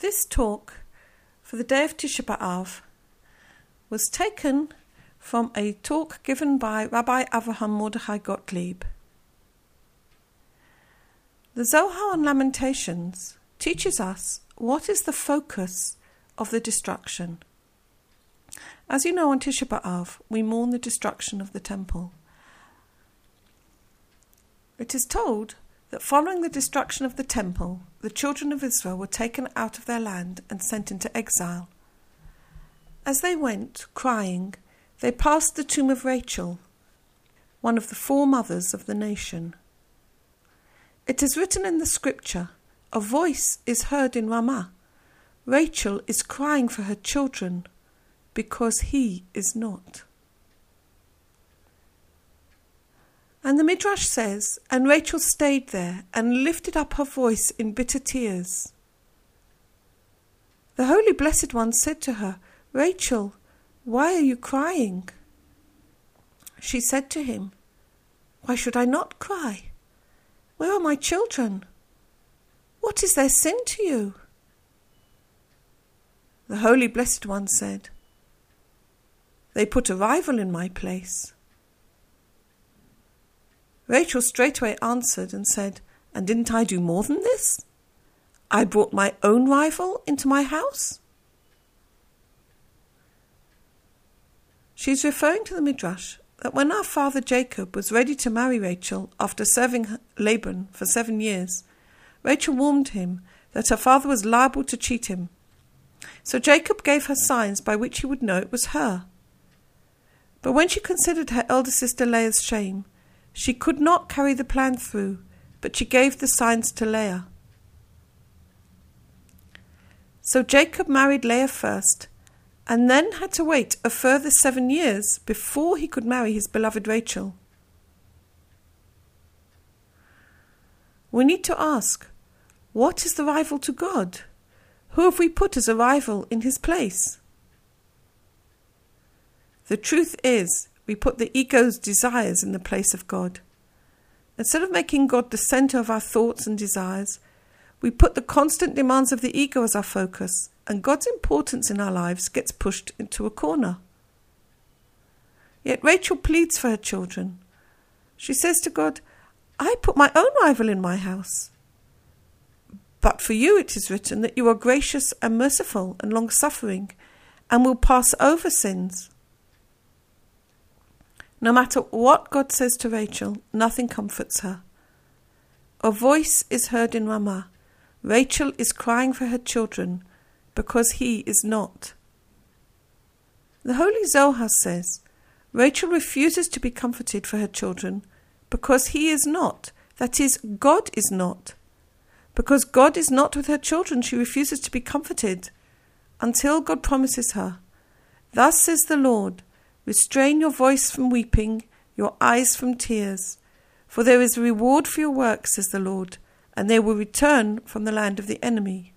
This talk for the day of Tisha B'Av was taken from a talk given by Rabbi Avraham Mordechai Gottlieb. The Zohar on Lamentations teaches us what is the focus of the destruction. As you know, on Tisha B'Av, we mourn the destruction of the temple. It is told that following the destruction of the temple, the children of Israel were taken out of their land and sent into exile. As they went, crying, they passed the tomb of Rachel, one of the four mothers of the nation. It is written in the scripture, a voice is heard in Ramah. Rachel is crying for her children because he is not. And the Midrash says, And Rachel stayed there and lifted up her voice in bitter tears. The Holy Blessed One said to her, Rachel, why are you crying? She said to him, Why should I not cry? Where are my children? What is their sin to you? The Holy Blessed One said, They put a rival in my place. Rachel straightway answered and said, And didn't I do more than this? I brought my own rival into my house? She is referring to the Midrash that when our father Jacob was ready to marry Rachel after serving Laban for seven years, Rachel warned him that her father was liable to cheat him. So Jacob gave her signs by which he would know it was her. But when she considered her elder sister Leah's shame, she could not carry the plan through, but she gave the signs to Leah. So Jacob married Leah first, and then had to wait a further seven years before he could marry his beloved Rachel. We need to ask what is the rival to God? Who have we put as a rival in his place? The truth is, we put the ego's desires in the place of God. Instead of making God the center of our thoughts and desires, we put the constant demands of the ego as our focus, and God's importance in our lives gets pushed into a corner. Yet Rachel pleads for her children. She says to God, I put my own rival in my house. But for you it is written that you are gracious and merciful and long suffering, and will pass over sins. No matter what God says to Rachel, nothing comforts her. A voice is heard in Ramah. Rachel is crying for her children because he is not. The Holy Zohar says Rachel refuses to be comforted for her children because he is not, that is, God is not. Because God is not with her children, she refuses to be comforted until God promises her. Thus says the Lord Restrain your voice from weeping, your eyes from tears. For there is a reward for your work, says the Lord, and they will return from the land of the enemy.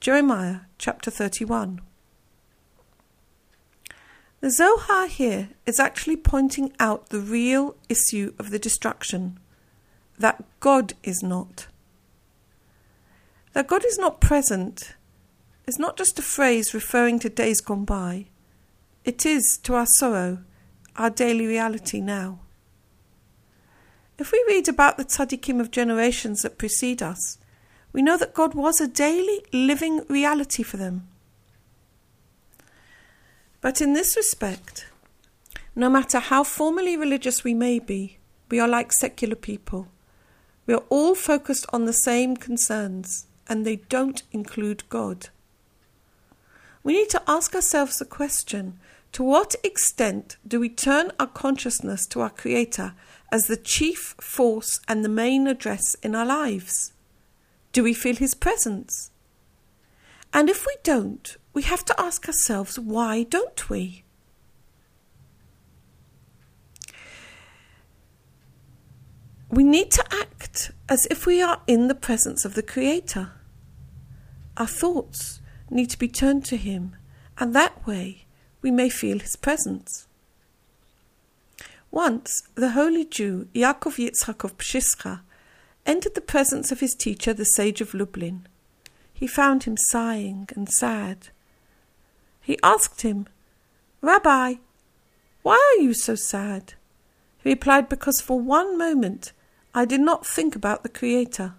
Jeremiah chapter 31. The Zohar here is actually pointing out the real issue of the destruction that God is not. That God is not present is not just a phrase referring to days gone by, it is, to our sorrow, our daily reality now. If we read about the tzaddikim of generations that precede us, we know that God was a daily living reality for them. But in this respect, no matter how formally religious we may be, we are like secular people. We are all focused on the same concerns, and they don't include God. We need to ask ourselves the question to what extent do we turn our consciousness to our Creator as the chief force and the main address in our lives? Do we feel His presence? And if we don't, we have to ask ourselves, why don't we? We need to act as if we are in the presence of the Creator. Our thoughts need to be turned to Him, and that way we may feel his presence. Once, the holy Jew Yaakov Yitzchak of Pshischa entered the presence of his teacher, the sage of Lublin. He found him sighing and sad. He asked him, Rabbi, why are you so sad? He replied, Because for one moment I did not think about the Creator.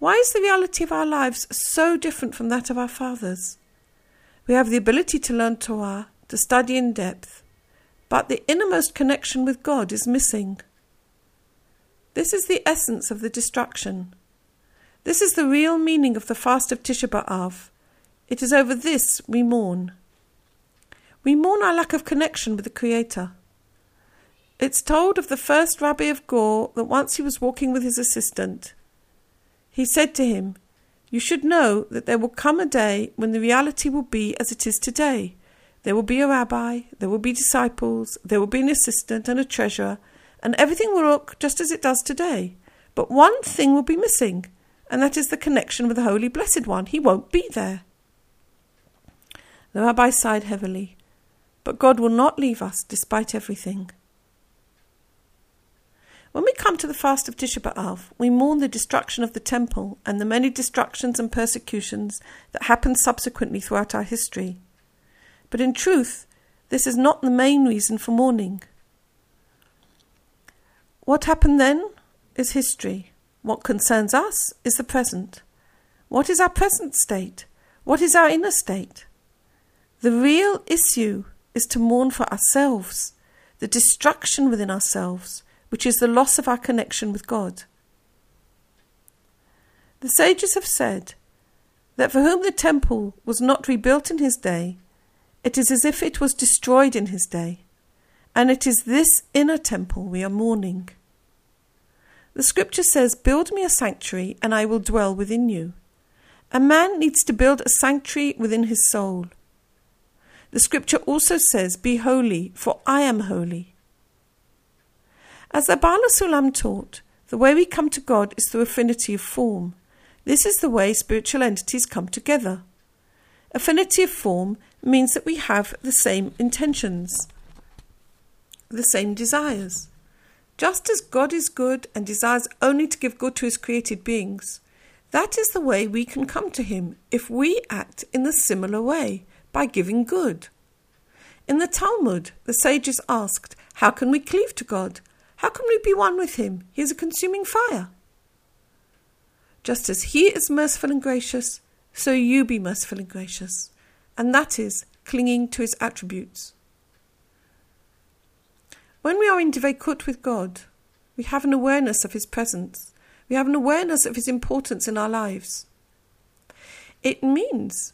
Why is the reality of our lives so different from that of our fathers? We have the ability to learn Torah, to study in depth, but the innermost connection with God is missing. This is the essence of the destruction. This is the real meaning of the fast of Tisha B'Av. It is over this we mourn. We mourn our lack of connection with the Creator. It's told of the first Rabbi of Gur that once he was walking with his assistant. He said to him, You should know that there will come a day when the reality will be as it is today. There will be a rabbi, there will be disciples, there will be an assistant and a treasurer, and everything will look just as it does today. But one thing will be missing, and that is the connection with the Holy Blessed One. He won't be there. The rabbi sighed heavily. But God will not leave us despite everything. When we come to the fast of Tisha B'Av, we mourn the destruction of the temple and the many destructions and persecutions that happened subsequently throughout our history. But in truth, this is not the main reason for mourning. What happened then is history. What concerns us is the present. What is our present state? What is our inner state? The real issue is to mourn for ourselves, the destruction within ourselves, which is the loss of our connection with God. The sages have said that for whom the temple was not rebuilt in his day, it is as if it was destroyed in his day, and it is this inner temple we are mourning. The scripture says, Build me a sanctuary, and I will dwell within you. A man needs to build a sanctuary within his soul. The scripture also says, Be holy, for I am holy. As the Baal Sulam taught, the way we come to God is through affinity of form. This is the way spiritual entities come together. Affinity of form means that we have the same intentions, the same desires. Just as God is good and desires only to give good to his created beings, that is the way we can come to him if we act in a similar way, by giving good. In the Talmud, the sages asked, How can we cleave to God? How can we be one with him? He is a consuming fire. Just as he is merciful and gracious, so you be merciful and gracious. And that is clinging to his attributes. When we are in Dveikut with God, we have an awareness of his presence. We have an awareness of his importance in our lives. It means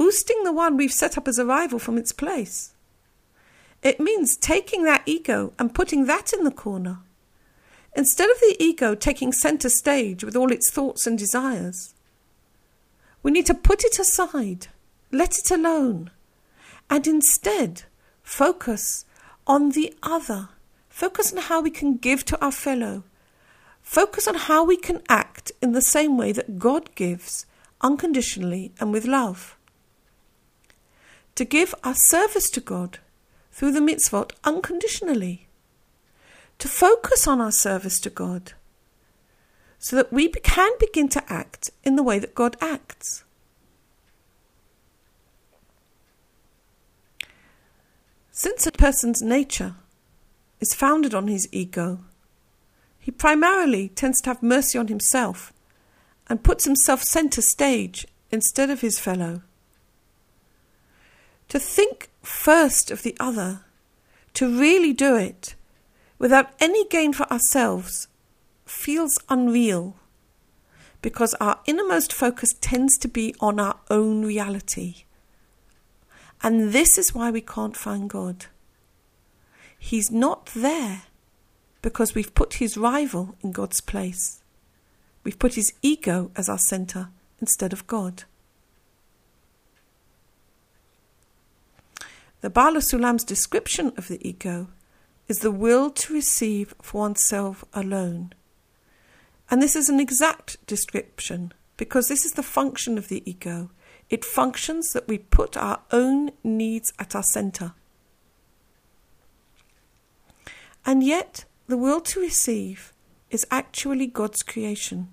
ousting the one we've set up as a rival from its place. It means taking that ego and putting that in the corner. Instead of the ego taking center stage with all its thoughts and desires, we need to put it aside, let it alone, and instead focus on the other. Focus on how we can give to our fellow. Focus on how we can act in the same way that God gives, unconditionally and with love. To give our service to God through the mitzvot unconditionally. To focus on our service to God so that we can begin to act in the way that God acts. Since a person's nature is founded on his ego, he primarily tends to have mercy on himself and puts himself centre stage instead of his fellow. To think first of the other, to really do it without any gain for ourselves, feels unreal because our innermost focus tends to be on our own reality. And this is why we can't find God. He's not there because we've put his rival in God's place. We've put his ego as our centre instead of God. The Baal Sulam's description of the ego is the will to receive for oneself alone. And this is an exact description because this is the function of the ego. It functions that we put our own needs at our centre. And yet, the will to receive is actually God's creation.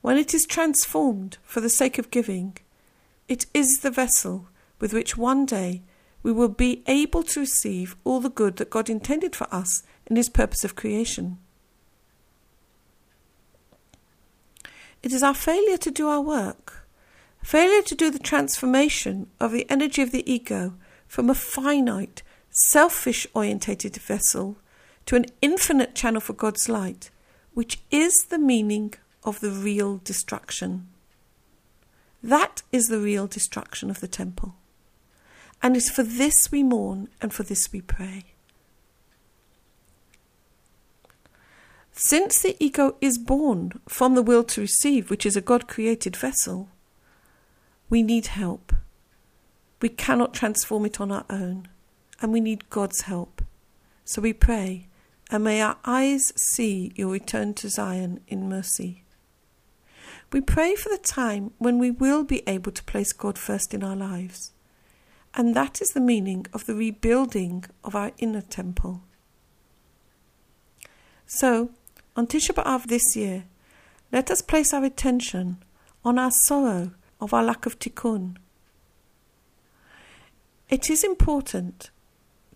when it is transformed for the sake of giving, it is the vessel with which one day we will be able to receive all the good that God intended for us in His purpose of creation. It is our failure to do our work, failure to do the transformation of the energy of the ego from a finite, selfish orientated vessel to an infinite channel for God's light, which is the meaning of the real destruction. That is the real destruction of the temple. And it's for this we mourn and for this we pray. Since the ego is born from the will to receive, which is a God created vessel, we need help. We cannot transform it on our own, and we need God's help. So we pray, and may our eyes see your return to Zion in mercy. We pray for the time when we will be able to place God first in our lives. And that is the meaning of the rebuilding of our inner temple. So, on Tisha B'Av this year, let us place our attention on our sorrow of our lack of tikkun. It is important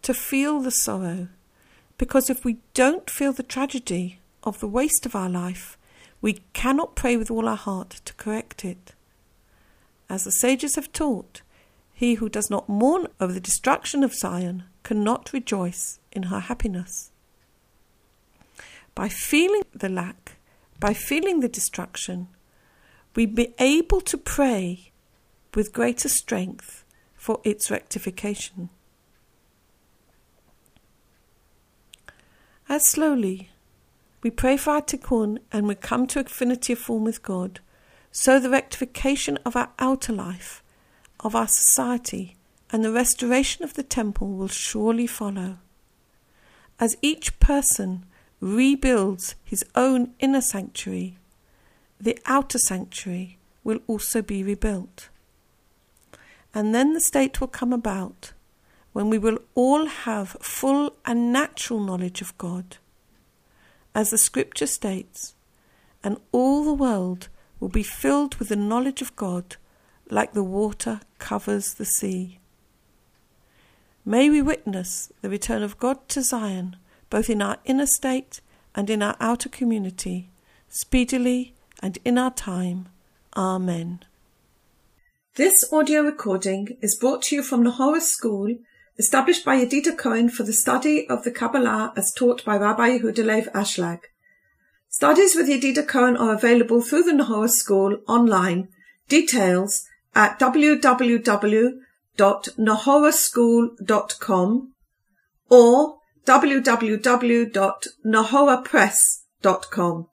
to feel the sorrow because if we don't feel the tragedy of the waste of our life, we cannot pray with all our heart to correct it. As the sages have taught, he who does not mourn over the destruction of Zion cannot rejoice in her happiness. By feeling the lack, by feeling the destruction, we be able to pray with greater strength for its rectification. As slowly we pray for our tikkun and we come to affinity of form with God, so the rectification of our outer life of our society and the restoration of the temple will surely follow. As each person rebuilds his own inner sanctuary, the outer sanctuary will also be rebuilt. And then the state will come about when we will all have full and natural knowledge of God. As the scripture states, and all the world will be filled with the knowledge of God like the water covers the sea. May we witness the return of God to Zion, both in our inner state and in our outer community, speedily and in our time. Amen. This audio recording is brought to you from the Nehora School, established by Yedida Cohen for the study of the Kabbalah as taught by Rabbi Yehuda Ashlag. Studies with Yedida Cohen are available through the Nehora School online. Details at www.nahoraschool.com or www.nahorapress.com.